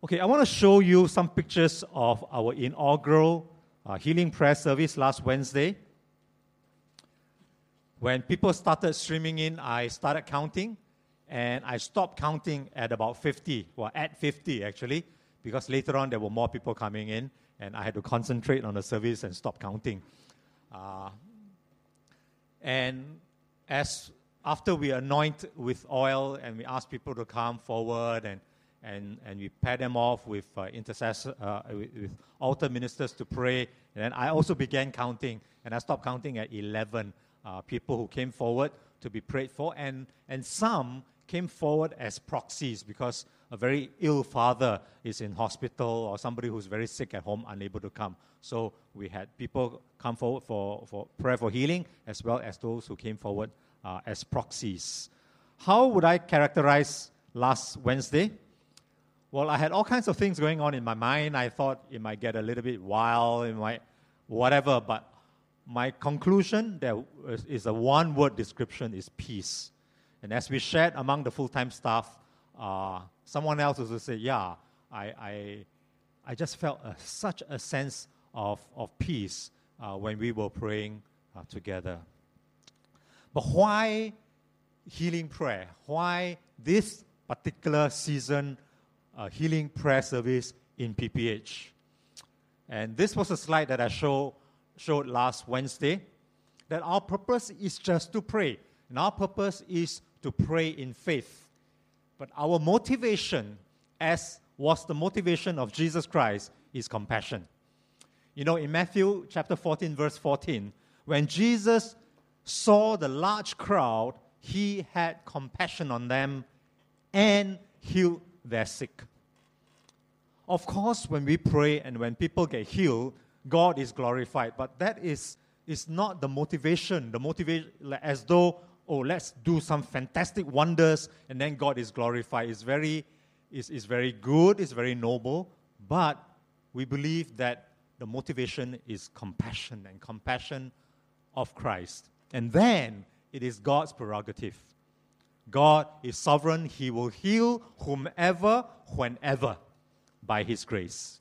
Okay, I want to show you some pictures of our inaugural uh, healing prayer service last Wednesday. When people started streaming in, I started counting, and I stopped counting at about 50, well, at 50 actually, because later on there were more people coming in, and I had to concentrate on the service and stop counting. Uh, and as after we anoint with oil and we ask people to come forward and and, and we pair them off with uh, intercessor, uh, with, with, altar ministers to pray. And then I also began counting, and I stopped counting at 11 uh, people who came forward to be prayed for. And, and some came forward as proxies because a very ill father is in hospital or somebody who's very sick at home, unable to come. So we had people come forward for, for prayer for healing, as well as those who came forward uh, as proxies. How would I characterize last Wednesday? Well, I had all kinds of things going on in my mind. I thought it might get a little bit wild, it might whatever, but my conclusion there is a one word description is peace. And as we shared among the full time staff, uh, someone else also said, Yeah, I, I, I just felt a, such a sense of, of peace uh, when we were praying uh, together. But why healing prayer? Why this particular season uh, healing prayer service in PPH. And this was a slide that I show, showed last Wednesday. That our purpose is just to pray. And our purpose is to pray in faith. But our motivation, as was the motivation of Jesus Christ, is compassion. You know, in Matthew chapter 14, verse 14, when Jesus saw the large crowd, he had compassion on them and healed their sick. Of course, when we pray and when people get healed, God is glorified. But that is, is not the motivation. The motivation, as though, oh, let's do some fantastic wonders and then God is glorified. It's very, is is very good, it's very noble. But we believe that the motivation is compassion and compassion of Christ. And then it is God's prerogative. God is sovereign. He will heal whomever, whenever, by His grace.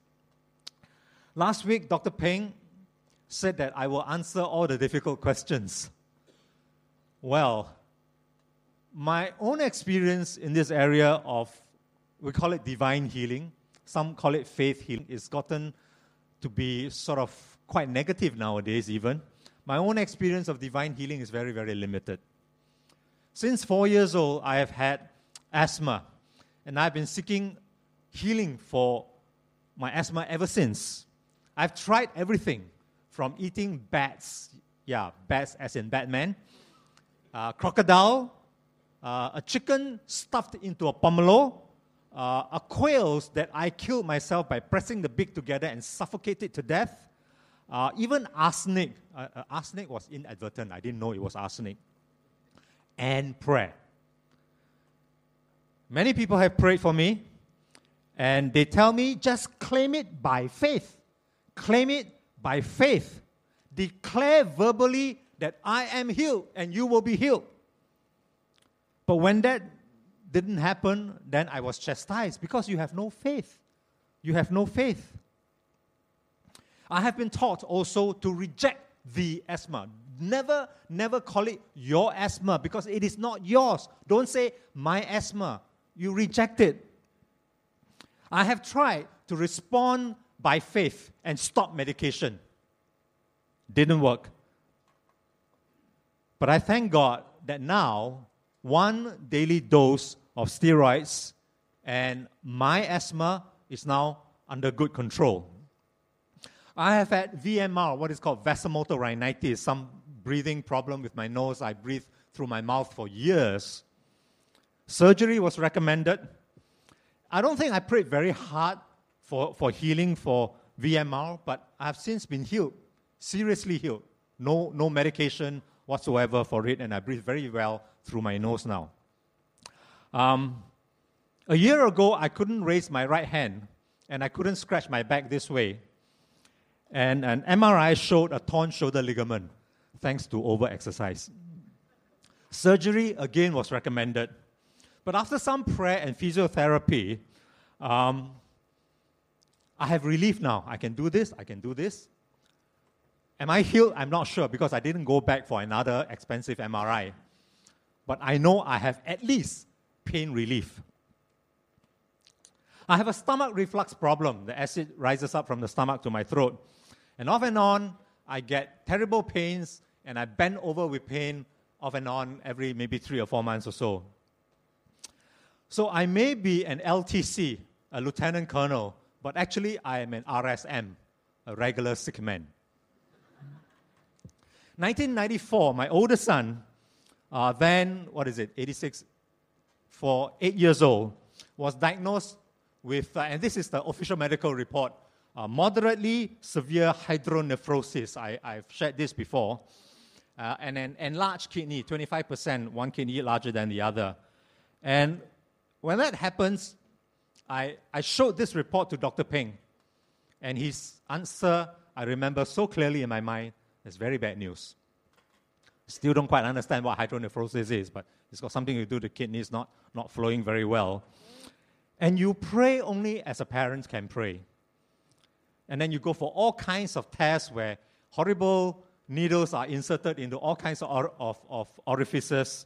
Last week, Dr. Peng said that I will answer all the difficult questions. Well, my own experience in this area of, we call it divine healing, some call it faith healing, is gotten to be sort of quite negative nowadays, even. My own experience of divine healing is very, very limited. Since four years old, I have had asthma, and I've been seeking healing for my asthma ever since. I've tried everything from eating bats, yeah, bats as in Batman, uh, crocodile, uh, a chicken stuffed into a pomelo, uh, a quails that I killed myself by pressing the beak together and suffocated to death, uh, even arsenic. Uh, uh, arsenic was inadvertent, I didn't know it was arsenic and prayer. Many people have prayed for me, and they tell me just claim it by faith. Claim it by faith. Declare verbally that I am healed and you will be healed. But when that didn't happen, then I was chastised because you have no faith. You have no faith. I have been taught also to reject the asthma never, never call it your asthma because it is not yours. Don't say my asthma. You reject it. I have tried to respond by faith and stop medication. Didn't work. But I thank God that now one daily dose of steroids and my asthma is now under good control. I have had VMR, what is called vasomotor rhinitis, some breathing problem with my nose. I breathe through my mouth for years. Surgery was recommended. I don't think I prayed very hard for, for healing for VMR, but I've since been healed, seriously healed. No, no medication whatsoever for it, and I breathe very well through my nose now. Um, a year ago, I couldn't raise my right hand, and I couldn't scratch my back this way. And an MRI showed a torn shoulder ligament thanks to overexercise. Surgery again was recommended. But after some prayer and physiotherapy, um, I have relief now. I can do this, I can do this. Am I healed? I'm not sure because I didn't go back for another expensive MRI. But I know I have at least pain relief. I have a stomach reflux problem. The acid rises up from the stomach to my throat. And off and on, I get terrible pains and I bend over with pain off and on every maybe three or four months or so. So I may be an LTC, a lieutenant colonel, but actually I am an RSM, a regular sick man. 1994, my oldest son, uh, then, what is it, 86, for eight years old, was diagnosed with, uh, and this is the official medical report, uh, moderately severe hydronephrosis. I, have shared this before. Uh, and an enlarged kidney, 25%, one kidney larger than the other. And when that happens, I, I showed this report to Dr. Peng. And his answer, I remember so clearly in my mind, is very bad news. Still don't quite understand what hydronephrosis is, but it's got something to do with the kidneys not, not flowing very well. And you pray only as a parent can pray. And then you go for all kinds of tests where horrible needles are inserted into all kinds of, or, of, of orifices.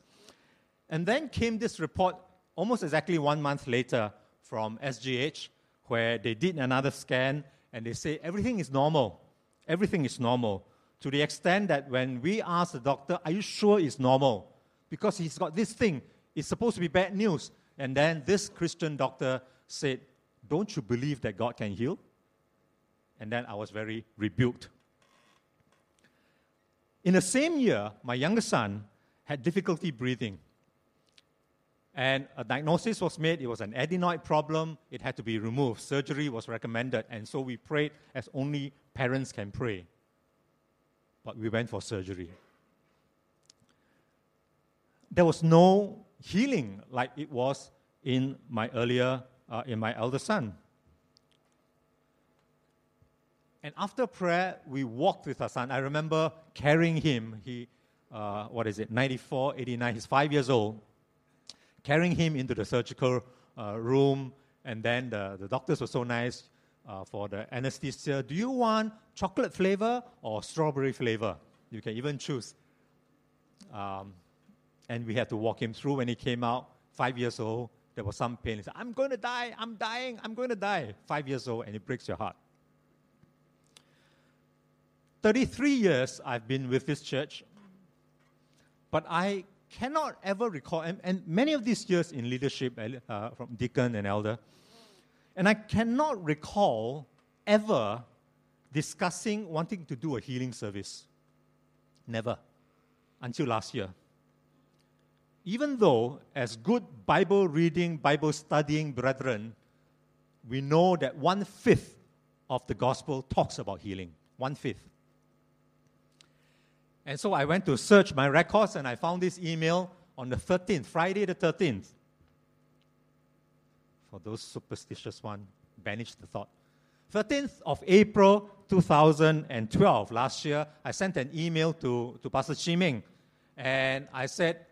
And then came this report almost exactly one month later from SGH, where they did another scan and they say everything is normal. Everything is normal. To the extent that when we ask the doctor, Are you sure it's normal? Because he's got this thing, it's supposed to be bad news. And then this Christian doctor said, Don't you believe that God can heal? And then I was very rebuked. In the same year, my younger son had difficulty breathing. And a diagnosis was made. It was an adenoid problem. It had to be removed. Surgery was recommended. And so we prayed as only parents can pray. But we went for surgery. There was no healing like it was in my earlier, uh, in my elder son. And after prayer, we walked with our son. I remember carrying him. He, uh, what is it, 94, 89, he's five years old carrying him into the surgical uh, room. And then the, the doctors were so nice uh, for the anesthesia. Do you want chocolate flavor or strawberry flavor? You can even choose. Um, and we had to walk him through when he came out, five years old. There was some pain. He said, I'm going to die, I'm dying, I'm going to die. Five years old, and it breaks your heart. 33 years I've been with this church, but I cannot ever recall, and, and many of these years in leadership uh, from deacon and elder, and I cannot recall ever discussing wanting to do a healing service. Never. Until last year. Even though, as good Bible reading, Bible studying brethren, we know that one fifth of the gospel talks about healing. One fifth. And so I went to search my records and I found this email on the 13th, Friday the 13th. For those superstitious one, banish the thought. 13th of April 2012, last year, I sent an email to, to Pastor Chiming and I said,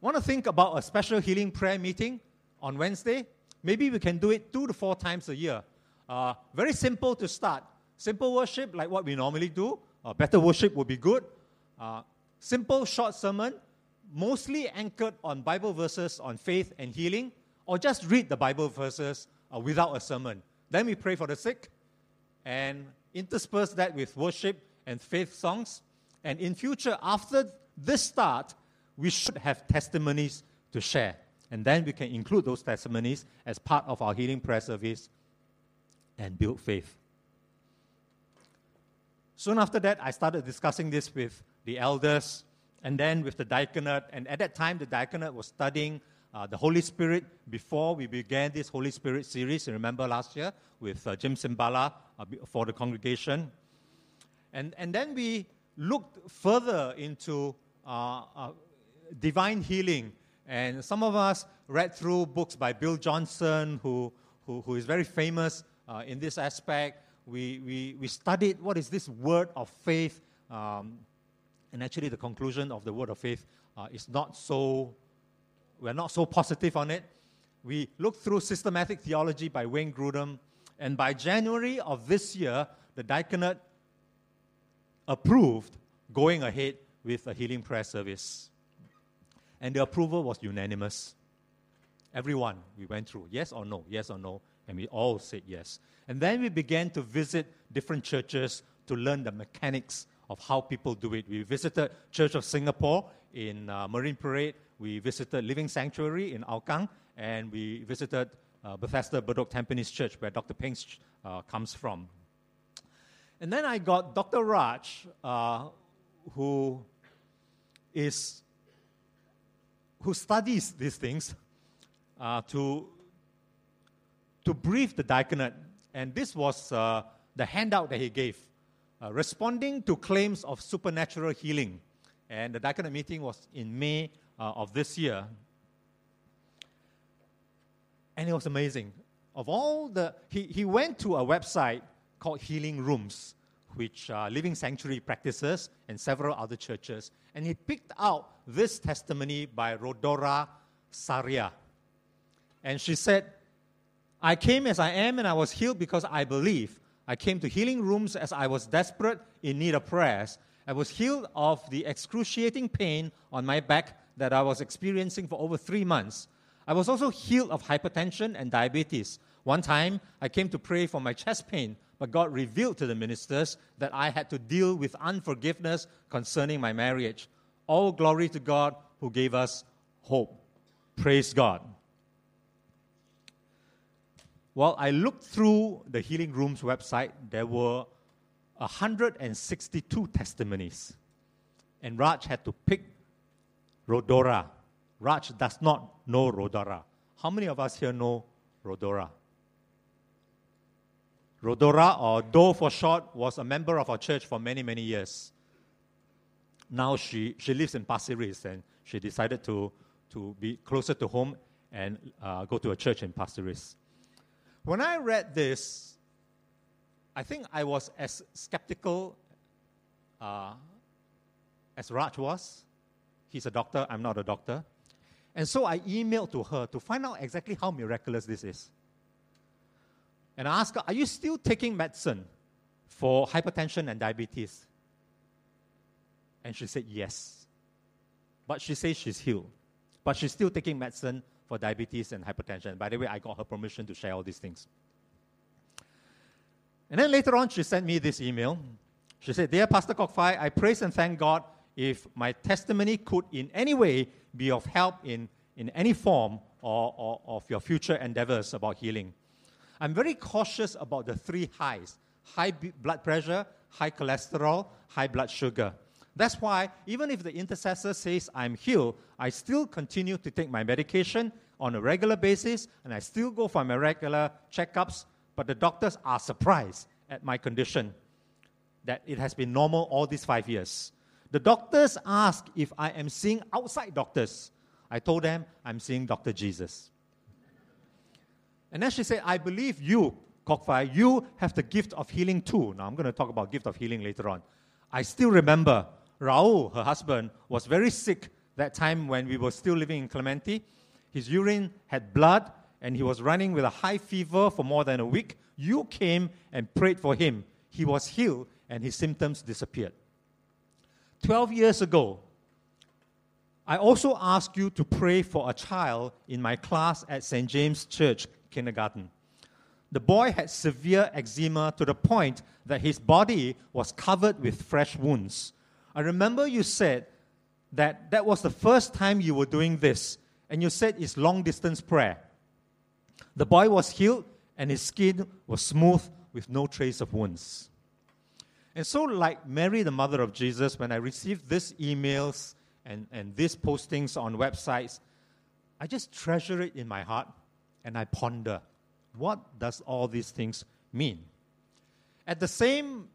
Want to think about a special healing prayer meeting on Wednesday? Maybe we can do it two to four times a year. Uh, very simple to start. Simple worship, like what we normally do. Uh, better worship would be good. Uh, simple, short sermon, mostly anchored on Bible verses on faith and healing, or just read the Bible verses uh, without a sermon. Then we pray for the sick and intersperse that with worship and faith songs. And in future, after this start, we should have testimonies to share. And then we can include those testimonies as part of our healing prayer service and build faith. Soon after that, I started discussing this with the elders, and then with the diaconate. And at that time, the diaconate was studying uh, the Holy Spirit before we began this Holy Spirit series. You remember last year with uh, Jim Cymbala uh, for the congregation. And, and then we looked further into uh, uh, divine healing. And some of us read through books by Bill Johnson, who, who, who is very famous uh, in this aspect. We, we, we studied what is this word of faith. Um, and actually, the conclusion of the word of faith uh, is not so, we're not so positive on it. We looked through systematic theology by Wayne Grudem, And by January of this year, the diaconate approved going ahead with a healing prayer service. And the approval was unanimous. Everyone we went through, yes or no, yes or no, and we all said yes. And then we began to visit different churches to learn the mechanics of how people do it. We visited Church of Singapore in uh, Marine Parade. We visited Living Sanctuary in Hougang, and we visited uh, Bethesda Bedok Tampines Church, where Dr. Peng uh, comes from. And then I got Dr. Raj, uh, who is who studies these things, uh, to to brief the diaconate. And this was uh, the handout that he gave, uh, responding to claims of supernatural healing. And the diaconate meeting was in May uh, of this year. And it was amazing. Of all the, he, he went to a website called Healing Rooms, which uh, Living Sanctuary practices and several other churches. And he picked out this testimony by Rodora Saria. And she said, I came as I am and I was healed because I believe. I came to healing rooms as I was desperate in need of prayers. I was healed of the excruciating pain on my back that I was experiencing for over three months. I was also healed of hypertension and diabetes. One time, I came to pray for my chest pain, but God revealed to the ministers that I had to deal with unforgiveness concerning my marriage. All glory to God who gave us hope. Praise God. Well, I looked through the Healing Rooms website. There were 162 testimonies. And Raj had to pick Rodora. Raj does not know Rodora. How many of us here know Rodora? Rodora, or Do for short, was a member of our church for many, many years. Now she, she lives in Pasir Ris and she decided to, to be closer to home and uh, go to a church in Pasir Ris. When I read this, I think I was as skeptical uh, as Raj was. He's a doctor, I'm not a doctor. And so I emailed to her to find out exactly how miraculous this is. And I asked her, Are you still taking medicine for hypertension and diabetes? And she said, Yes. But she says she's healed. But she's still taking medicine for diabetes and hypertension. By the way, I got her permission to share all these things. And then later on, she sent me this email. She said, Dear Pastor Fai, I praise and thank God if my testimony could in any way be of help in, in any form or, or of your future endeavors about healing. I'm very cautious about the three highs high blood pressure, high cholesterol, high blood sugar. That's why, even if the intercessor says I'm healed, I still continue to take my medication on a regular basis and I still go for my regular checkups, but the doctors are surprised at my condition that it has been normal all these five years. The doctors ask if I am seeing outside doctors. I told them I'm seeing Dr. Jesus. And then she said, I believe you, Fai, you have the gift of healing too. Now I'm going to talk about gift of healing later on. I still remember Raul, her husband, was very sick that time when we were still living in Clementi. His urine had blood and he was running with a high fever for more than a week. You came and prayed for him. He was healed and his symptoms disappeared. 12 years ago, I also asked you to pray for a child in my class at St. James Church Kindergarten. The boy had severe eczema to the point that his body was covered with fresh wounds. I remember you said that that was the first time you were doing this, and you said it's long distance prayer. The boy was healed, and his skin was smooth with no trace of wounds. And so, like Mary, the mother of Jesus, when I received these emails and, and these postings on websites, I just treasure it in my heart and I ponder what does all these things mean? At the same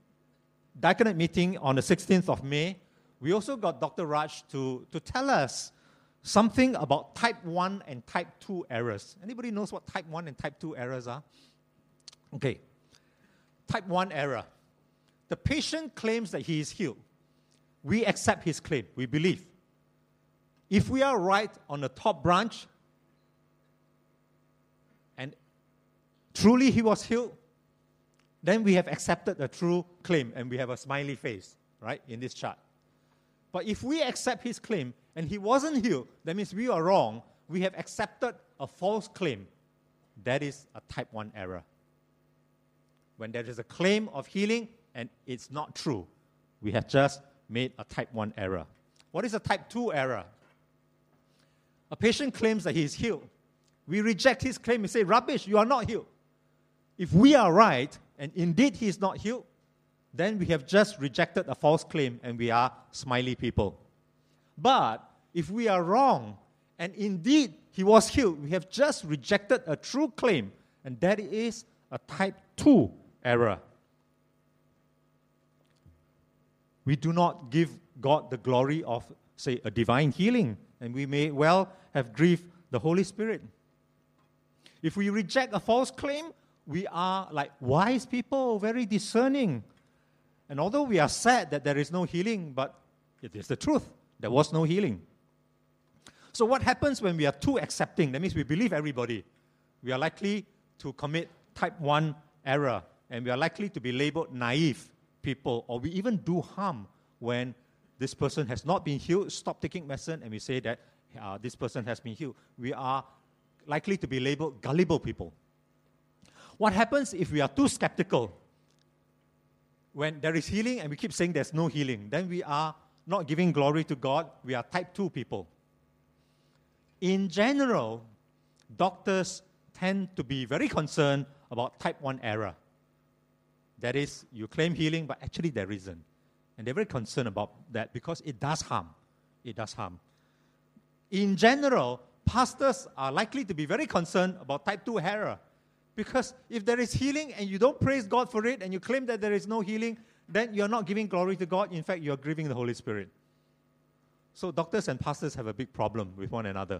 diaconate meeting on the 16th of May, we also got Dr. Raj to, to tell us something about type 1 and type 2 errors. Anybody knows what type 1 and type 2 errors are? Okay. Type 1 error. The patient claims that he is healed. We accept his claim. We believe. If we are right on the top branch, and truly he was healed, then we have accepted the true claim and we have a smiley face, right, in this chart. But if we accept his claim and he wasn't healed, that means we are wrong. We have accepted a false claim. That is a type 1 error. When there is a claim of healing and it's not true, we have just made a type 1 error. What is a type 2 error? A patient claims that he is healed. We reject his claim and say, Rubbish, you are not healed. If we are right, and indeed he is not healed, then we have just rejected a false claim and we are smiley people. But if we are wrong, and indeed he was healed, we have just rejected a true claim, and that is a type 2 error. We do not give God the glory of, say, a divine healing, and we may well have grieved the Holy Spirit. If we reject a false claim, we are like wise people, very discerning. And although we are sad that there is no healing, but it is the truth. There was no healing. So, what happens when we are too accepting? That means we believe everybody. We are likely to commit type 1 error, and we are likely to be labeled naive people, or we even do harm when this person has not been healed, stop taking medicine, and we say that uh, this person has been healed. We are likely to be labeled gullible people. What happens if we are too skeptical? When there is healing and we keep saying there's no healing, then we are not giving glory to God. We are type 2 people. In general, doctors tend to be very concerned about type 1 error. That is, you claim healing, but actually there isn't. And they're very concerned about that because it does harm. It does harm. In general, pastors are likely to be very concerned about type 2 error. Because if there is healing and you don't praise God for it and you claim that there is no healing, then you're not giving glory to God. In fact, you're grieving the Holy Spirit. So doctors and pastors have a big problem with one another.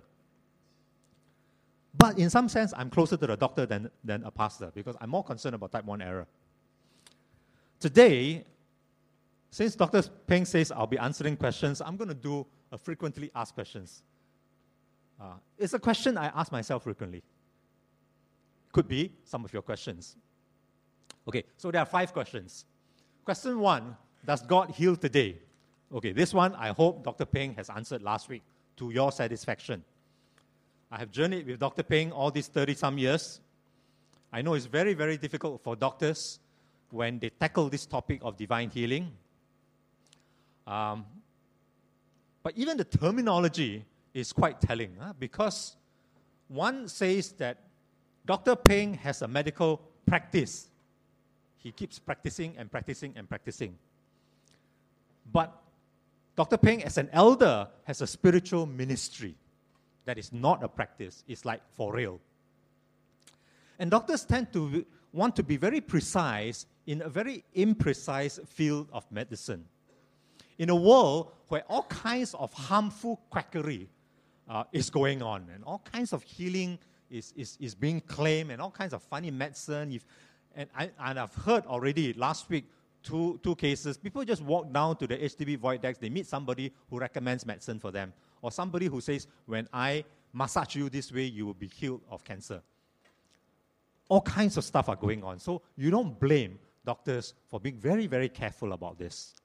But in some sense, I'm closer to the doctor than, than a pastor because I'm more concerned about type 1 error. Today, since Dr. Peng says I'll be answering questions, I'm going to do a frequently asked questions. Uh, it's a question I ask myself frequently. Could be some of your questions. Okay, so there are five questions. Question one Does God heal today? Okay, this one I hope Dr. Peng has answered last week to your satisfaction. I have journeyed with Dr. Peng all these 30 some years. I know it's very, very difficult for doctors when they tackle this topic of divine healing. Um, but even the terminology is quite telling huh? because one says that Dr. Peng has a medical practice. He keeps practicing and practicing and practicing. But Dr. Peng, as an elder, has a spiritual ministry that is not a practice, it's like for real. And doctors tend to want to be very precise in a very imprecise field of medicine. In a world where all kinds of harmful quackery uh, is going on and all kinds of healing is, is, is being claimed and all kinds of funny medicine. If, and, I, and I've heard already last week two, two cases. People just walk down to the HDB void decks, they meet somebody who recommends medicine for them, or somebody who says, When I massage you this way, you will be healed of cancer. All kinds of stuff are going on. So you don't blame doctors for being very, very careful about this.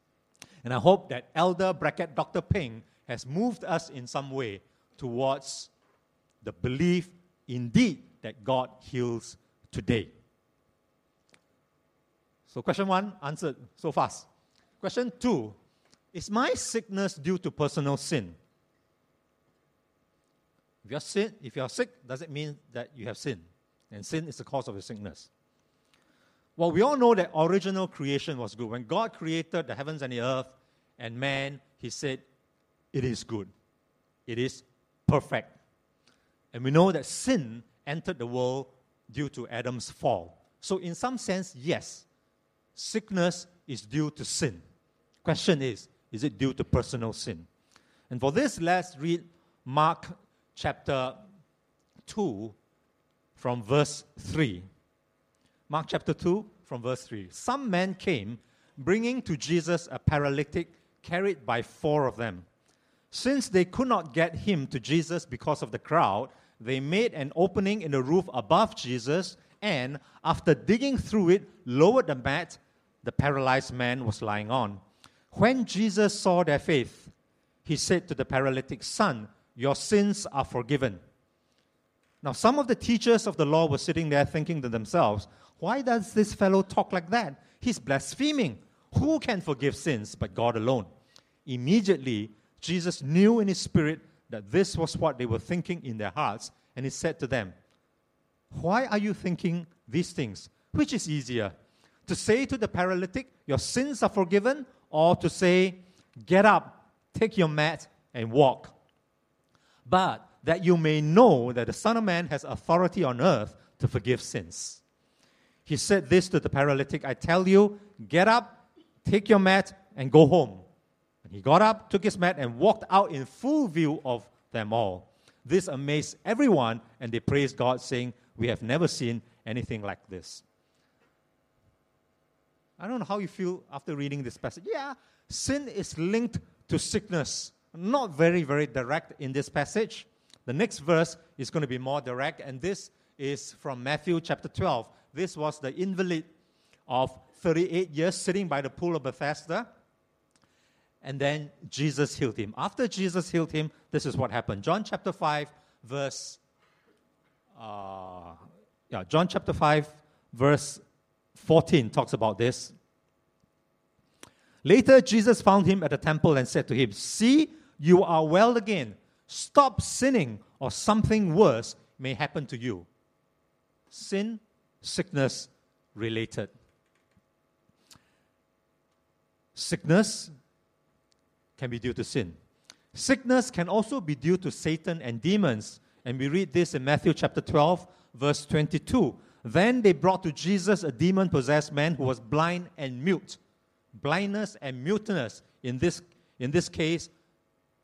And I hope that Elder Bracket Dr. Peng has moved us in some way towards the belief indeed that God heals today. So, question one answered so fast. Question two Is my sickness due to personal sin? If you're, if you're sick, does it mean that you have sin? And sin is the cause of your sickness. Well, we all know that original creation was good. When God created the heavens and the earth and man, He said, It is good. It is perfect. And we know that sin entered the world due to Adam's fall. So, in some sense, yes, sickness is due to sin. Question is, is it due to personal sin? And for this, let's read Mark chapter 2 from verse 3. Mark chapter 2 from verse 3. Some men came bringing to Jesus a paralytic carried by four of them. Since they could not get him to Jesus because of the crowd, they made an opening in the roof above Jesus and, after digging through it, lowered the mat the paralyzed man was lying on. When Jesus saw their faith, he said to the paralytic, Son, your sins are forgiven. Now, some of the teachers of the law were sitting there thinking to themselves, Why does this fellow talk like that? He's blaspheming. Who can forgive sins but God alone? Immediately, Jesus knew in his spirit that this was what they were thinking in their hearts, and he said to them, Why are you thinking these things? Which is easier? To say to the paralytic, Your sins are forgiven, or to say, Get up, take your mat, and walk? But that you may know that the Son of Man has authority on earth to forgive sins. He said this to the paralytic I tell you, get up, take your mat, and go home. And he got up, took his mat, and walked out in full view of them all. This amazed everyone, and they praised God, saying, We have never seen anything like this. I don't know how you feel after reading this passage. Yeah, sin is linked to sickness. Not very, very direct in this passage. The next verse is going to be more direct, and this is from Matthew chapter 12. This was the invalid of 38 years sitting by the pool of Bethesda. And then Jesus healed him. After Jesus healed him, this is what happened. John chapter 5, verse. Uh, yeah, John chapter 5, verse 14 talks about this. Later, Jesus found him at the temple and said to him, See, you are well again. Stop sinning, or something worse may happen to you. Sin, sickness related. Sickness can be due to sin. Sickness can also be due to Satan and demons. And we read this in Matthew chapter 12, verse 22. Then they brought to Jesus a demon possessed man who was blind and mute. Blindness and muteness in this, in this case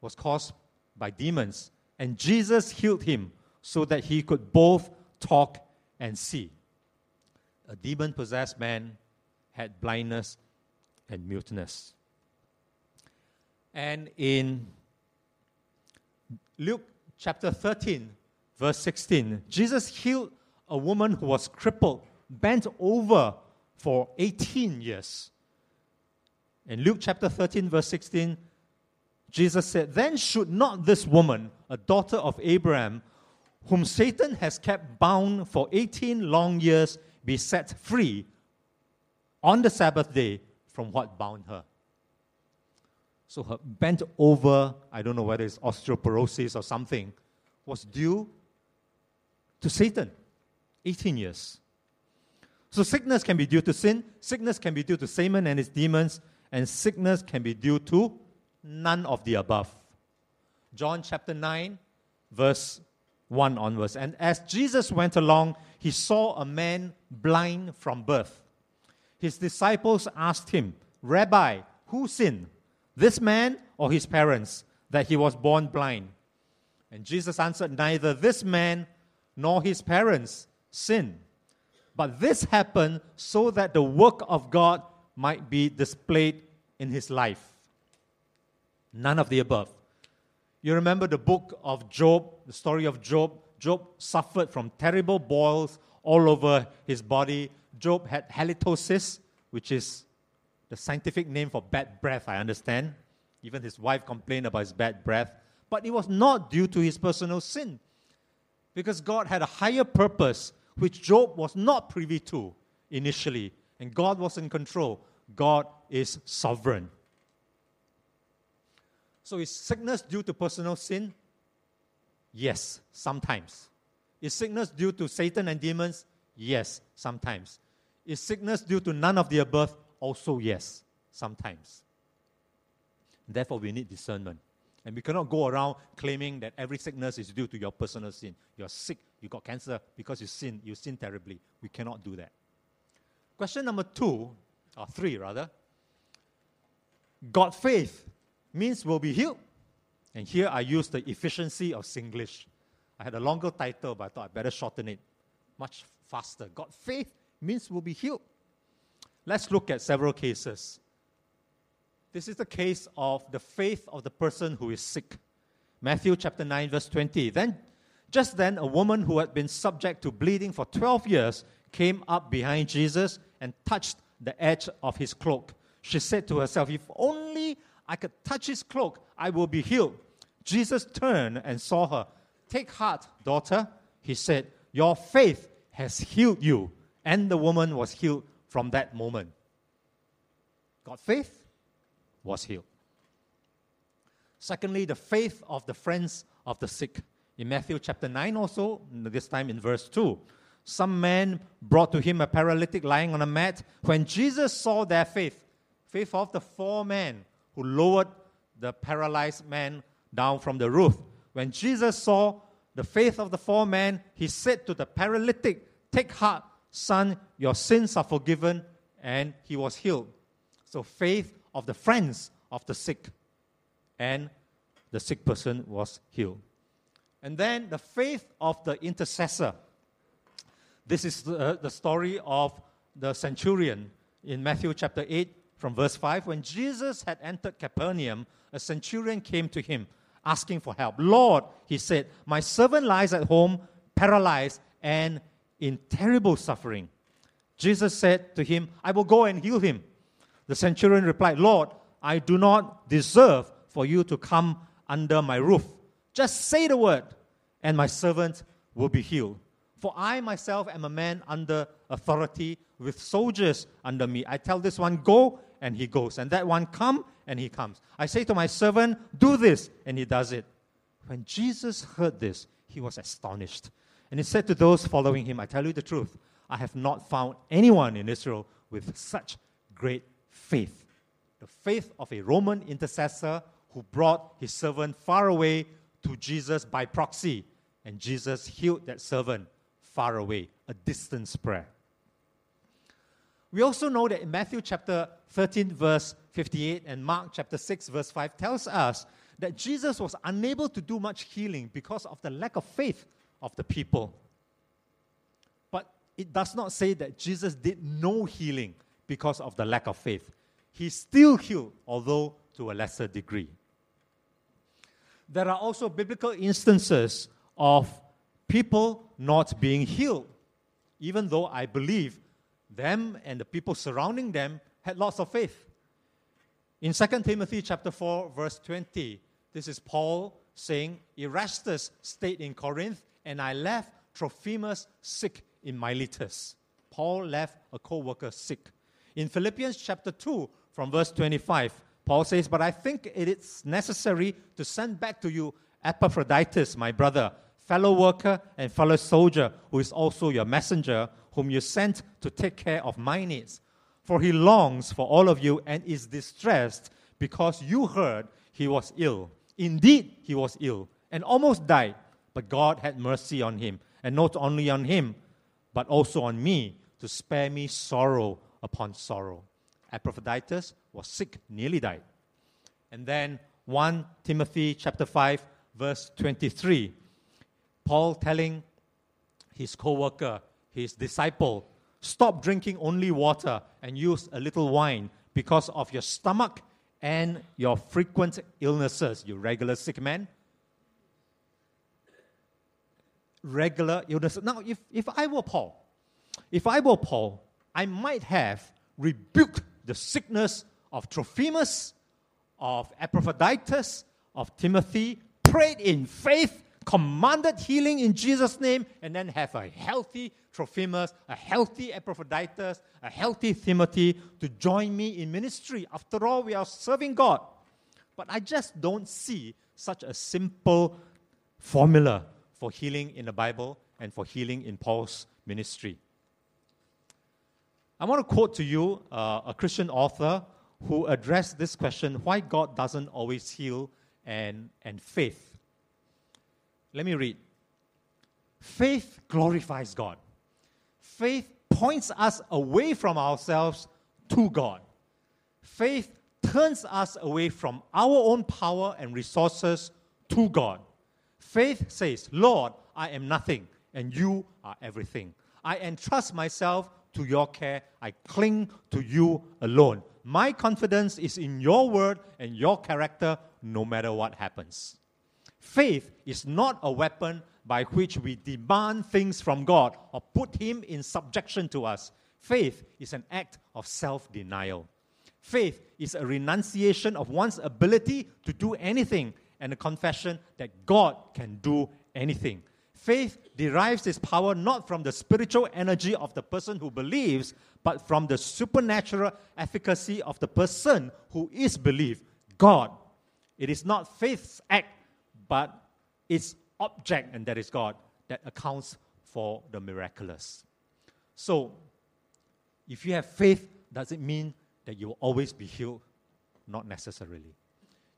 was caused by demons. And Jesus healed him so that he could both talk and see. A demon possessed man had blindness and muteness. And in Luke chapter 13, verse 16, Jesus healed a woman who was crippled, bent over for 18 years. In Luke chapter 13, verse 16, Jesus said, Then should not this woman, a daughter of Abraham, whom Satan has kept bound for 18 long years, be set free on the Sabbath day from what bound her? So her bent over, I don't know whether it's osteoporosis or something, was due to Satan. 18 years. So sickness can be due to sin, sickness can be due to Satan and his demons, and sickness can be due to none of the above. John chapter 9, verse 1 onwards. And as Jesus went along, he saw a man blind from birth. His disciples asked him, Rabbi, who sinned, this man or his parents, that he was born blind? And Jesus answered, Neither this man nor his parents sinned. But this happened so that the work of God might be displayed in his life. None of the above. You remember the book of Job, the story of Job? Job suffered from terrible boils all over his body. Job had halitosis, which is the scientific name for bad breath, I understand. Even his wife complained about his bad breath. But it was not due to his personal sin, because God had a higher purpose which Job was not privy to initially. And God was in control. God is sovereign. So is sickness due to personal sin? Yes, sometimes. Is sickness due to Satan and demons? Yes, sometimes. Is sickness due to none of the above? Also, yes, sometimes. Therefore, we need discernment. And we cannot go around claiming that every sickness is due to your personal sin. You're sick, you got cancer because you sin, you sin terribly. We cannot do that. Question number two, or three rather. God faith means will be healed. And here I use the efficiency of Singlish. I had a longer title, but I thought I better shorten it much faster. God faith means will be healed. Let's look at several cases. This is the case of the faith of the person who is sick. Matthew chapter 9, verse 20. Then, just then, a woman who had been subject to bleeding for 12 years came up behind Jesus and touched the edge of his cloak. She said to herself, If only I could touch his cloak, I will be healed. Jesus turned and saw her. Take heart, daughter, he said, Your faith has healed you. And the woman was healed from that moment. Got faith? Was healed. Secondly, the faith of the friends of the sick. In Matthew chapter 9, also, this time in verse 2, some men brought to him a paralytic lying on a mat. When Jesus saw their faith, faith of the four men who lowered the paralyzed man down from the roof, when Jesus saw the faith of the four men, he said to the paralytic, Take heart, son, your sins are forgiven, and he was healed. So, faith of the friends of the sick and the sick person was healed. And then the faith of the intercessor. This is the, uh, the story of the centurion in Matthew chapter 8 from verse 5. When Jesus had entered Capernaum, a centurion came to him asking for help. Lord, he said, my servant lies at home, paralyzed and in terrible suffering. Jesus said to him, I will go and heal him. The centurion replied, Lord, I do not deserve for you to come under my roof. Just say the word, and my servant will be healed. For I myself am a man under authority with soldiers under me. I tell this one, go, and he goes. And that one, come, and he comes. I say to my servant, do this, and he does it. When Jesus heard this, he was astonished. And he said to those following him, I tell you the truth, I have not found anyone in Israel with such great faith. The faith of a Roman intercessor who brought his servant far away to Jesus by proxy. And Jesus healed that servant far away, a distance prayer. We also know that in Matthew chapter 13, verse 58, and Mark chapter 6, verse 5 tells us that Jesus was unable to do much healing because of the lack of faith of the people. But it does not say that Jesus did no healing because of the lack of faith. He still healed, although to a lesser degree there are also biblical instances of people not being healed, even though I believe them and the people surrounding them had lots of faith. In 2 Timothy chapter 4 verse 20, this is Paul saying, Erastus stayed in Corinth and I left Trophimus sick in Miletus. Paul left a co-worker sick. In Philippians chapter 2 from verse 25, Paul says, But I think it is necessary to send back to you Epaphroditus, my brother, fellow worker and fellow soldier, who is also your messenger, whom you sent to take care of my needs. For he longs for all of you and is distressed because you heard he was ill. Indeed, he was ill and almost died, but God had mercy on him, and not only on him, but also on me, to spare me sorrow upon sorrow. Epaphroditus was sick, nearly died. And then 1 Timothy chapter 5 verse 23. Paul telling his co-worker, his disciple, stop drinking only water and use a little wine because of your stomach and your frequent illnesses, you regular sick man. Regular illness. Now, if, if I were Paul, if I were Paul, I might have rebuked the sickness of Trophimus, of Epaphroditus, of Timothy, prayed in faith, commanded healing in Jesus' name, and then have a healthy Trophimus, a healthy Epaphroditus, a healthy Timothy to join me in ministry. After all, we are serving God. But I just don't see such a simple formula for healing in the Bible and for healing in Paul's ministry. I want to quote to you uh, a Christian author who addressed this question why God doesn't always heal and, and faith. Let me read. Faith glorifies God. Faith points us away from ourselves to God. Faith turns us away from our own power and resources to God. Faith says, Lord, I am nothing, and you are everything. I entrust myself to your care. I cling to you alone. My confidence is in your word and your character no matter what happens. Faith is not a weapon by which we demand things from God or put Him in subjection to us. Faith is an act of self denial. Faith is a renunciation of one's ability to do anything and a confession that God can do anything. Faith derives its power not from the spiritual energy of the person who believes, but from the supernatural efficacy of the person who is believed, God. It is not faith's act, but its object, and that is God, that accounts for the miraculous. So, if you have faith, does it mean that you will always be healed? Not necessarily.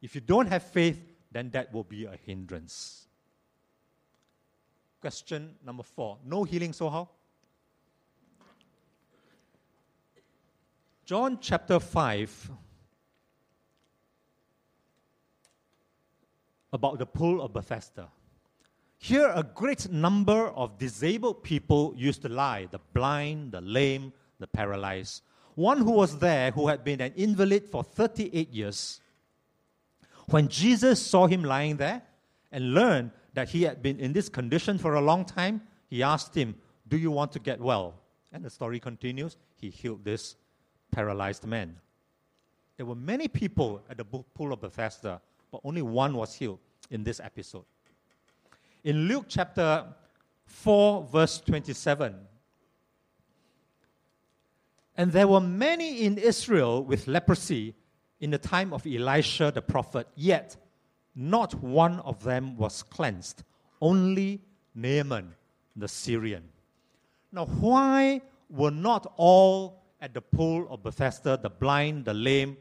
If you don't have faith, then that will be a hindrance. Question number four No healing, so how? John chapter 5, about the pool of Bethesda. Here, a great number of disabled people used to lie the blind, the lame, the paralyzed. One who was there, who had been an invalid for 38 years, when Jesus saw him lying there and learned that he had been in this condition for a long time, he asked him, Do you want to get well? And the story continues. He healed this paralyzed man. There were many people at the pool of Bethesda, but only one was healed in this episode. In Luke chapter 4, verse 27, and there were many in Israel with leprosy in the time of Elisha the prophet, yet not one of them was cleansed, only Naaman the Syrian. Now, why were not all at the pool of Bethesda, the blind, the lame,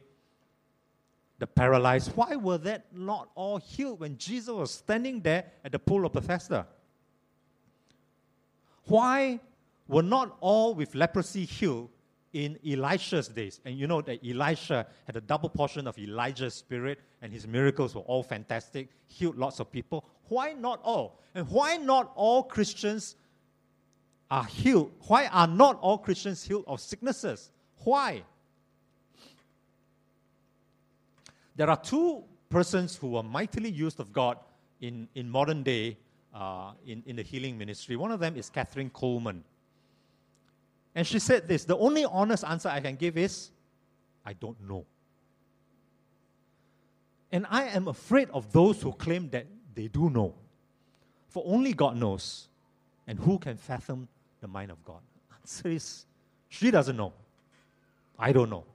the paralyzed, why were they not all healed when Jesus was standing there at the pool of Bethesda? Why were not all with leprosy healed in Elisha's days. And you know that Elisha had a double portion of Elijah's spirit, and his miracles were all fantastic, healed lots of people. Why not all? And why not all Christians are healed? Why are not all Christians healed of sicknesses? Why? There are two persons who were mightily used of God in, in modern day uh, in, in the healing ministry. One of them is Kathryn Kuhlman. And she said this The only honest answer I can give is, I don't know. And I am afraid of those who claim that they do know. For only God knows. And who can fathom the mind of God? Answer is, she doesn't know. I don't know.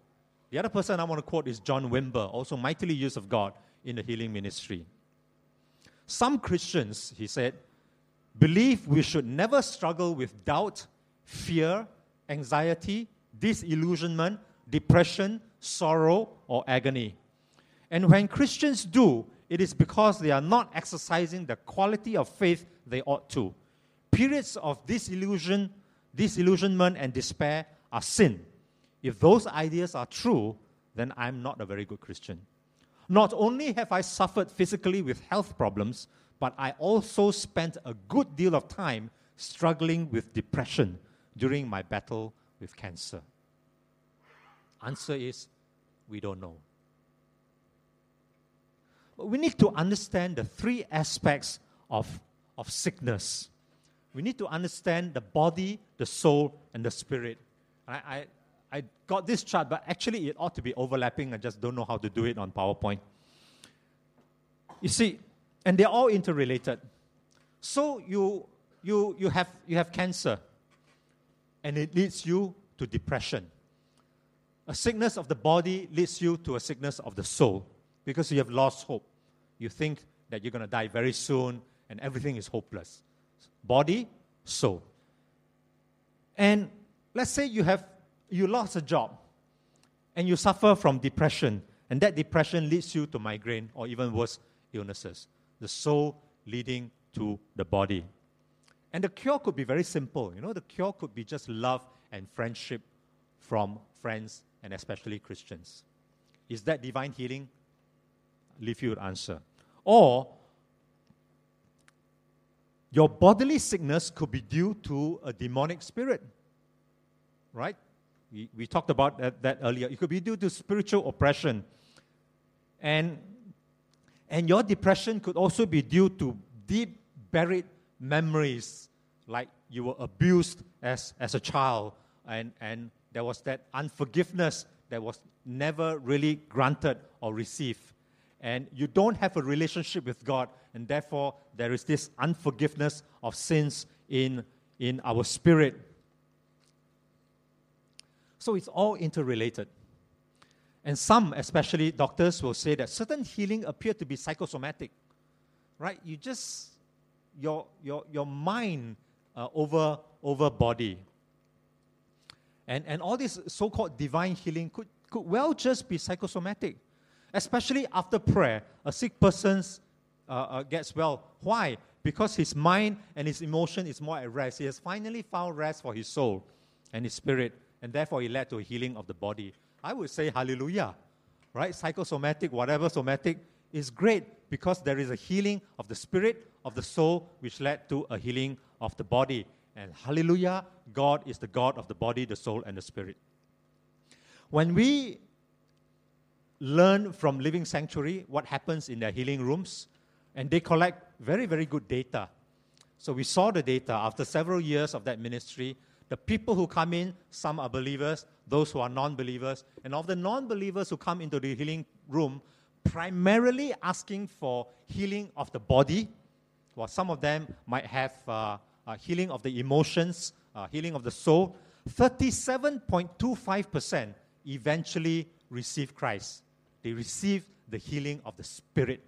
The other person I want to quote is John Wimber, also mightily used of God in the healing ministry. Some Christians, he said, believe we should never struggle with doubt, fear, anxiety, disillusionment, depression, sorrow, or agony. And when Christians do, it is because they are not exercising the quality of faith they ought to. Periods of disillusion, disillusionment and despair are sin. If those ideas are true, then I'm not a very good Christian. Not only have I suffered physically with health problems, but I also spent a good deal of time struggling with depression, during my battle with cancer? Answer is we don't know. But we need to understand the three aspects of, of sickness. We need to understand the body, the soul, and the spirit. I, I, I got this chart, but actually it ought to be overlapping. I just don't know how to do it on PowerPoint. You see, and they're all interrelated. So you, you, you, have, you have cancer and it leads you to depression. A sickness of the body leads you to a sickness of the soul because you have lost hope. You think that you're going to die very soon and everything is hopeless. Body, soul. And let's say you have you lost a job and you suffer from depression and that depression leads you to migraine or even worse illnesses. The soul leading to the body. And the cure could be very simple. You know, the cure could be just love and friendship from friends and especially Christians. Is that divine healing? Leave you an answer. Or your bodily sickness could be due to a demonic spirit. Right? We, we talked about that, that earlier. It could be due to spiritual oppression. And And your depression could also be due to deep buried memories, like you were abused as, as a child, and, and there was that unforgiveness that was never really granted or received. And you don't have a relationship with God, and therefore there is this unforgiveness of sins in, in our spirit. So it's all interrelated. And some, especially doctors, will say that certain healing appear to be psychosomatic, right? You just, your, your, your mind uh, over, over body. And, and all this so called divine healing could, could well just be psychosomatic, especially after prayer. A sick person uh, uh, gets well. Why? Because his mind and his emotion is more at rest. He has finally found rest for his soul and his spirit, and therefore it led to a healing of the body. I would say hallelujah, right? Psychosomatic, whatever somatic, is great because there is a healing of the spirit, of the soul, which led to a healing of the body. And hallelujah, God is the God of the body, the soul, and the spirit. When we learn from Living Sanctuary what happens in their healing rooms, and they collect very, very good data. So we saw the data after several years of that ministry. The people who come in, some are believers, those who are non believers. And of the non believers who come into the healing room, primarily asking for healing of the body, well, some of them might have uh, uh, healing of the emotions, uh, healing of the soul. 37.25% eventually receive Christ. They receive the healing of the spirit.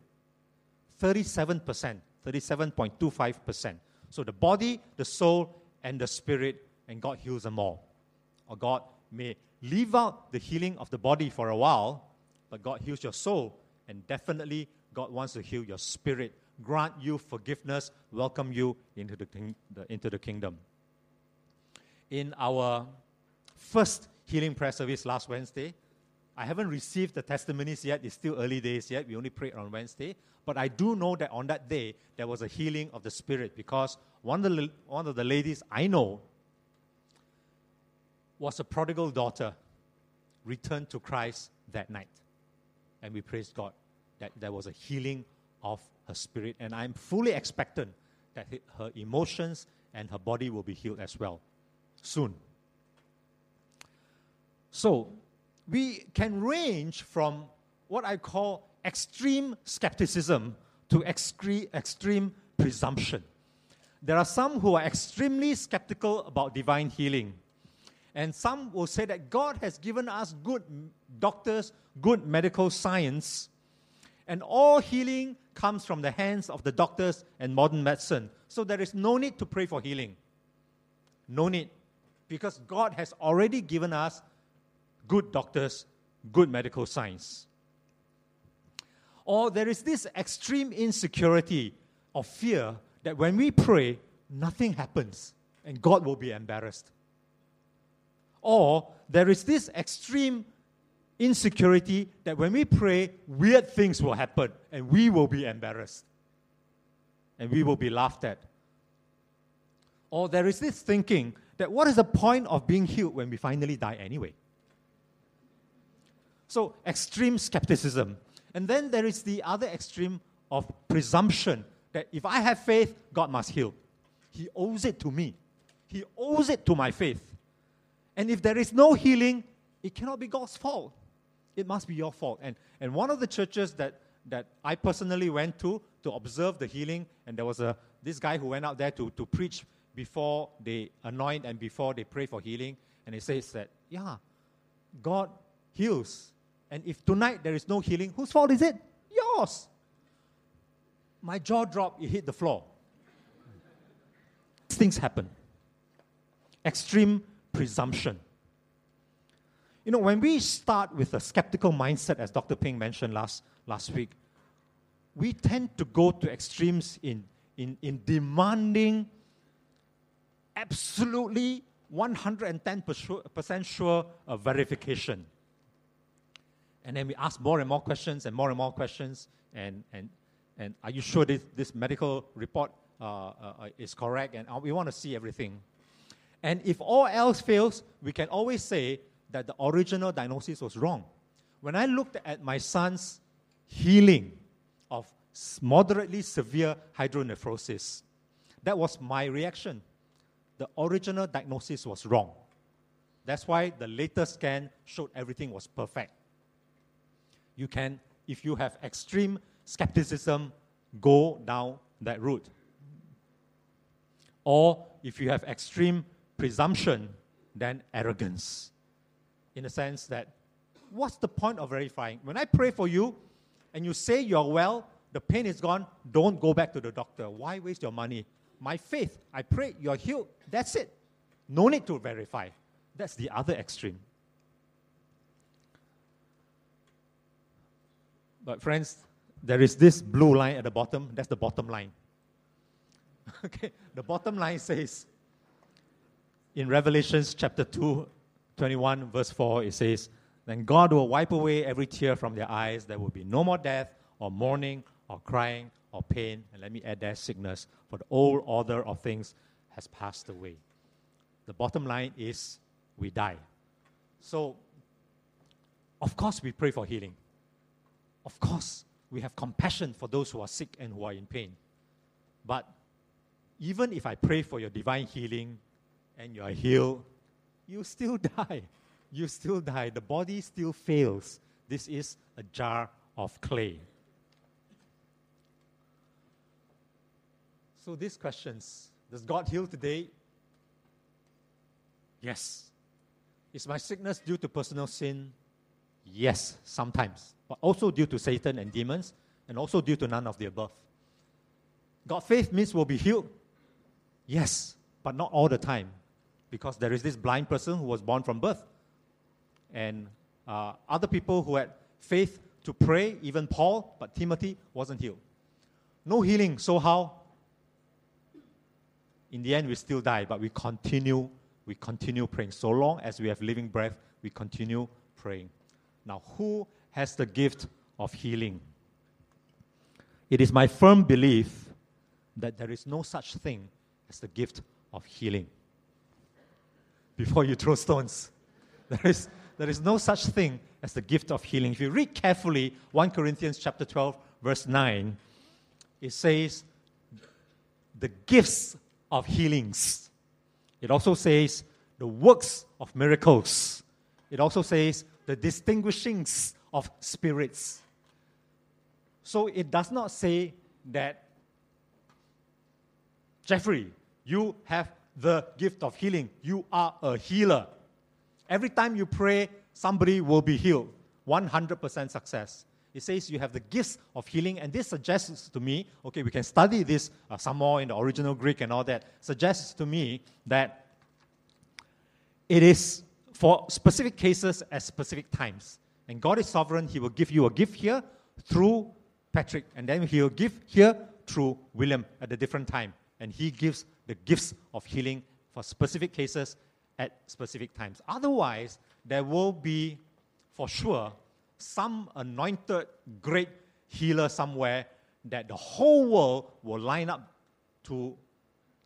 37%, 37.25%. So the body, the soul, and the spirit and God heals them all. Or God may leave out the healing of the body for a while, but God heals your soul, and definitely God wants to heal your spirit, grant you forgiveness, welcome you into the, into the kingdom. In our first healing prayer service last Wednesday, I haven't received the testimonies yet. It's still early days yet. We only prayed on Wednesday. But I do know that on that day, there was a healing of the Spirit because one of the, one of the ladies I know was a prodigal daughter returned to Christ that night. And we praise God that there was a healing of her spirit. And I'm fully expectant that her emotions and her body will be healed as well soon. So, we can range from what I call extreme skepticism to extre- extreme presumption. There are some who are extremely skeptical about divine healing and some will say that God has given us good doctors, good medical science, and all healing comes from the hands of the doctors and modern medicine. So there is no need to pray for healing. No need. Because God has already given us good doctors, good medical science. Or there is this extreme insecurity or fear that when we pray, nothing happens and God will be embarrassed. Or there is this extreme insecurity that when we pray, weird things will happen and we will be embarrassed and we will be laughed at. Or there is this thinking that what is the point of being healed when we finally die anyway? So, extreme skepticism. And then there is the other extreme of presumption that if I have faith, God must heal. He owes it to me, He owes it to my faith. And if there is no healing, it cannot be God's fault. It must be your fault. And, and one of the churches that, that I personally went to to observe the healing, and there was a, this guy who went out there to, to preach before they anoint and before they pray for healing. And he says that, yeah, God heals. And if tonight there is no healing, whose fault is it? Yours. My jaw dropped, it hit the floor. These things happen. Extreme presumption. You know, when we start with a skeptical mindset, as Dr. Ping mentioned last, last week, we tend to go to extremes in, in, in demanding absolutely 110% sure verification. And then we ask more and more questions and more and more questions. And, and, and are you sure this, this medical report uh, uh, is correct? And uh, we want to see everything. And if all else fails, we can always say that the original diagnosis was wrong. When I looked at my son's healing, of moderately severe hydronephrosis. That was my reaction. The original diagnosis was wrong. That's why the latest scan showed everything was perfect. You can, if you have extreme skepticism, go down that route. Or if you have extreme presumption, than arrogance. In the sense that, what's the point of verifying? When I pray for you and you say you're well, the pain is gone, don't go back to the doctor. Why waste your money? My faith, I pray you're healed. That's it. No need to verify. That's the other extreme. But, friends, there is this blue line at the bottom. That's the bottom line. okay, the bottom line says in Revelations chapter 2, 21, verse 4, it says, Then God will wipe away every tear from their eyes. There will be no more death, or mourning, or crying, or pain. And let me add that sickness, for the old order of things has passed away. The bottom line is we die. So, of course, we pray for healing. Of course, we have compassion for those who are sick and who are in pain. But even if I pray for your divine healing and you are healed, you still die. You still die. The body still fails. This is a jar of clay. So, these questions Does God heal today? Yes. Is my sickness due to personal sin? Yes, sometimes. But also due to Satan and demons, and also due to none of the above. God faith means we'll be healed. Yes, but not all the time. Because there is this blind person who was born from birth. And uh, other people who had faith to pray, even Paul, but Timothy wasn't healed. No healing, so how? In the end, we still die, but we continue, we continue praying. So long as we have living breath, we continue praying. Now, who has the gift of healing? It is my firm belief that there is no such thing as the gift of healing. Before you throw stones, there is, there is no such thing as the gift of healing. If you read carefully 1 Corinthians chapter 12, verse 9, it says, the gifts of healings. It also says the works of miracles. It also says the distinguishings of spirits. So it does not say that, Jeffrey, you have the gift of healing. You are a healer. Every time you pray, somebody will be healed. 100% success. It says you have the gifts of healing, and this suggests to me, okay, we can study this uh, some more in the original Greek and all that, suggests to me that it is for specific cases at specific times. And God is sovereign, He will give you a gift here through Patrick, and then He'll give here through William at a different time. And He gives the gifts of healing for specific cases at specific times. Otherwise, there will be, for sure, some anointed great healer somewhere that the whole world will line up to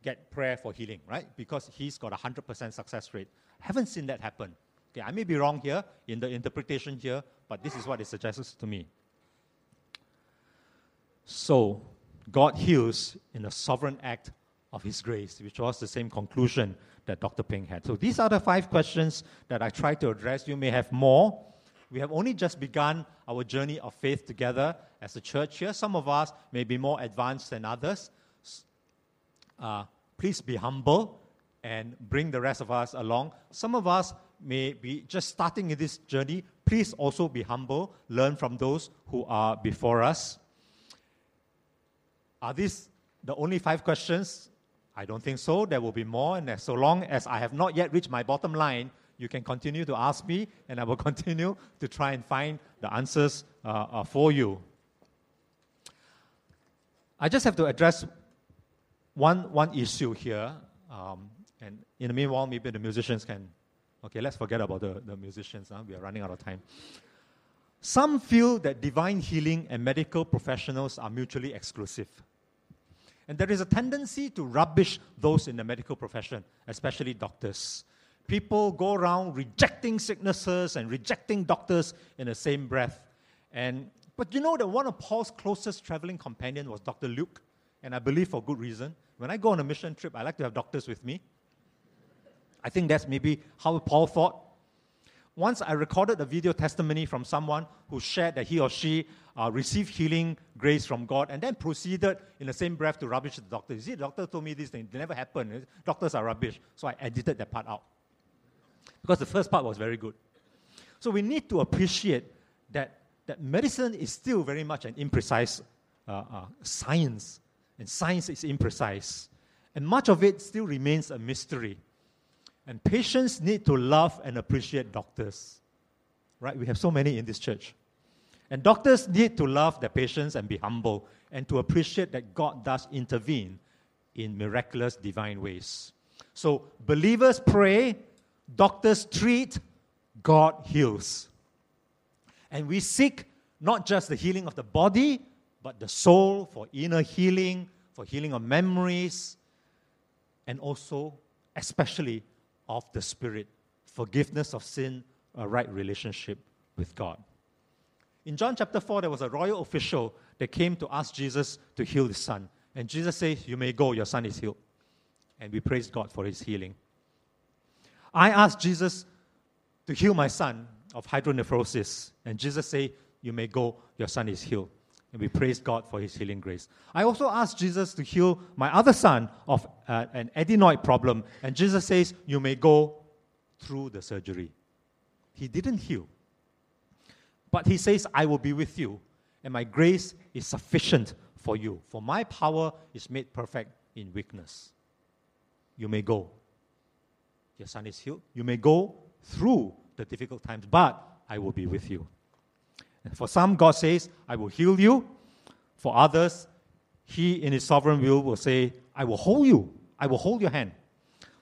get prayer for healing, right? Because he's got a 100% success rate. Haven't seen that happen. Okay, I may be wrong here in the interpretation here, but this is what it suggests to me. So, God heals in a sovereign act of His grace, which was the same conclusion that Dr. Ping had. So, these are the five questions that I tried to address. You may have more. We have only just begun our journey of faith together as a church here. Some of us may be more advanced than others. Uh, please be humble and bring the rest of us along. Some of us may be just starting in this journey. Please also be humble, learn from those who are before us. Are these the only five questions? I don't think so. There will be more, and so long as I have not yet reached my bottom line, you can continue to ask me, and I will continue to try and find the answers uh, uh, for you. I just have to address one, one issue here, um, and in the meanwhile, maybe the musicians can. Okay, let's forget about the, the musicians. Huh? We are running out of time. Some feel that divine healing and medical professionals are mutually exclusive. And there is a tendency to rubbish those in the medical profession, especially doctors people go around rejecting sicknesses and rejecting doctors in the same breath. And But you know that one of Paul's closest traveling companion was Dr. Luke, and I believe for good reason. When I go on a mission trip, I like to have doctors with me. I think that's maybe how Paul thought. Once I recorded a video testimony from someone who shared that he or she uh, received healing grace from God and then proceeded in the same breath to rubbish the doctor. You see, the doctor told me this thing, it never happened. Doctors are rubbish. So I edited that part out. Because the first part was very good. So we need to appreciate that, that medicine is still very much an imprecise uh, uh, science, and science is imprecise. And much of it still remains a mystery. And patients need to love and appreciate doctors. Right? We have so many in this church. And doctors need to love their patients and be humble and to appreciate that God does intervene in miraculous divine ways. So believers pray, doctors treat, God heals. And we seek not just the healing of the body, but the soul for inner healing, for healing of memories, and also, especially, of the Spirit, forgiveness of sin, a right relationship with God. In John chapter 4, there was a royal official that came to ask Jesus to heal his son. And Jesus says, You may go, your son is healed. And we praise God for his healing. I asked Jesus to heal my son of hydronephrosis. And Jesus said, You may go, your son is healed. And we praise God for his healing grace. I also asked Jesus to heal my other son of uh, an adenoid problem. And Jesus says, You may go through the surgery. He didn't heal. But he says, I will be with you, and my grace is sufficient for you. For my power is made perfect in weakness. You may go. Your son is healed. You may go through the difficult times, but I will be with you. For some, God says, I will heal you. For others, He, in His sovereign will, will say, I will hold you. I will hold your hand.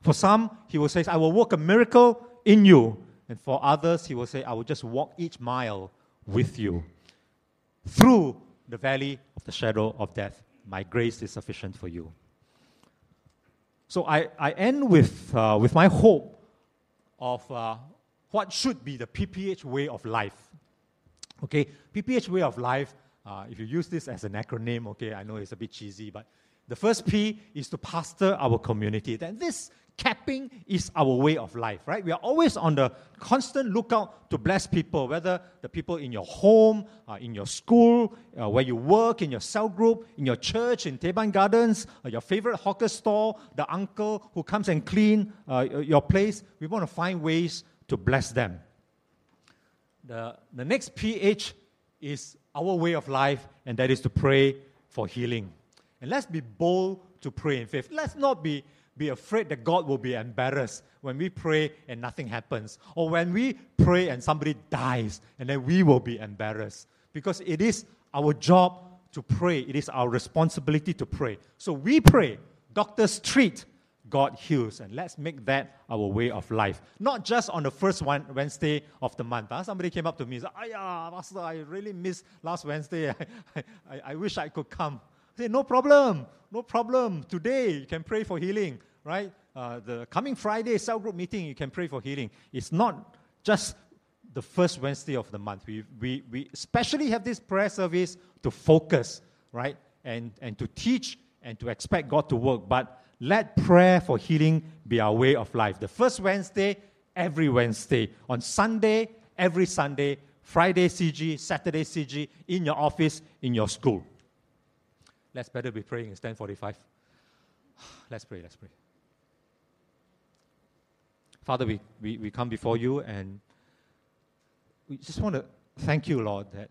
For some, He will say, I will work a miracle in you. And for others, He will say, I will just walk each mile with you. Through the valley of the shadow of death, my grace is sufficient for you. So I, I end with, uh, with my hope of uh, what should be the PPH way of life. Okay, PPH way of life, uh, if you use this as an acronym, okay, I know it's a bit cheesy, but the first P is to pastor our community. Then this capping is our way of life, right? We are always on the constant lookout to bless people, whether the people in your home, uh, in your school, uh, where you work, in your cell group, in your church, in Teban Gardens, uh, your favorite hawker store, the uncle who comes and clean uh, your place. We want to find ways to bless them. The, the next PH is our way of life, and that is to pray for healing. And let's be bold to pray in faith. Let's not be, be afraid that God will be embarrassed when we pray and nothing happens, or when we pray and somebody dies, and then we will be embarrassed. Because it is our job to pray, it is our responsibility to pray. So we pray, doctors treat, God heals. And let's make that our way of life. Not just on the first one, Wednesday of the month. Huh? Somebody came up to me and said, Aya, Pastor, I really missed last Wednesday. I, I, I wish I could come. I said, no problem, no problem. Today you can pray for healing, right? Uh, the coming Friday cell group meeting, you can pray for healing. It's not just the first Wednesday of the month. We, we, we especially have this prayer service to focus, right? And, and to teach and to expect God to work. But let prayer for healing be our way of life. The first Wednesday, every Wednesday. On Sunday, every Sunday. Friday CG, Saturday CG, in your office, in your school. Let's better be praying. It's 1045. Let's pray, let's pray. Father, we, we, we come before you and we just want to thank you, Lord, that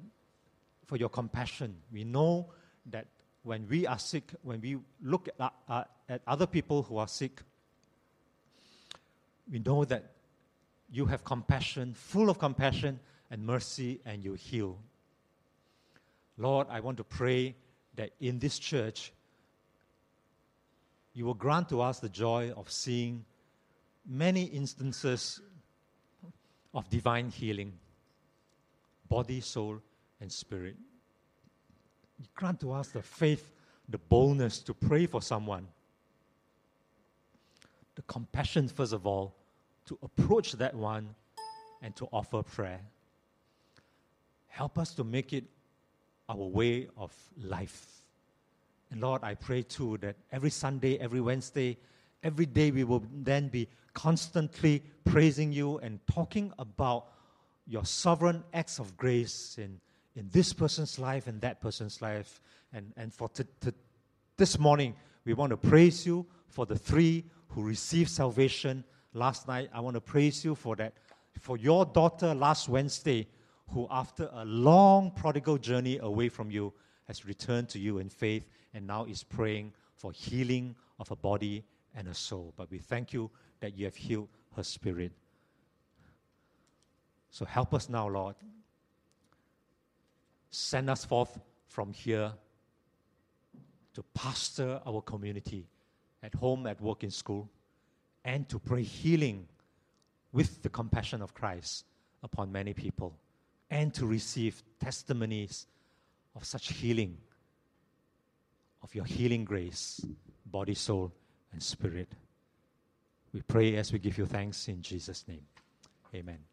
for your compassion. We know that when we are sick, when we look at, uh, at other people who are sick, we know that you have compassion, full of compassion and mercy, and you heal. Lord, I want to pray that in this church, you will grant to us the joy of seeing many instances of divine healing, body, soul, and spirit grant to us the faith, the boldness to pray for someone, the compassion, first of all, to approach that one and to offer prayer. Help us to make it our way of life. And Lord, I pray too that every Sunday, every Wednesday, every day we will then be constantly praising you and talking about your sovereign acts of grace in, in this person's life and that person's life. And, and for t- t- this morning, we want to praise you for the three who received salvation last night. I want to praise you for that, for your daughter last Wednesday, who, after a long prodigal journey away from you, has returned to you in faith and now is praying for healing of her body and her soul. But we thank you that you have healed her spirit. So help us now, Lord. Send us forth from here to pastor our community at home, at work, in school, and to pray healing with the compassion of Christ upon many people, and to receive testimonies of such healing, of your healing grace, body, soul, and spirit. We pray as we give you thanks in Jesus' name. Amen.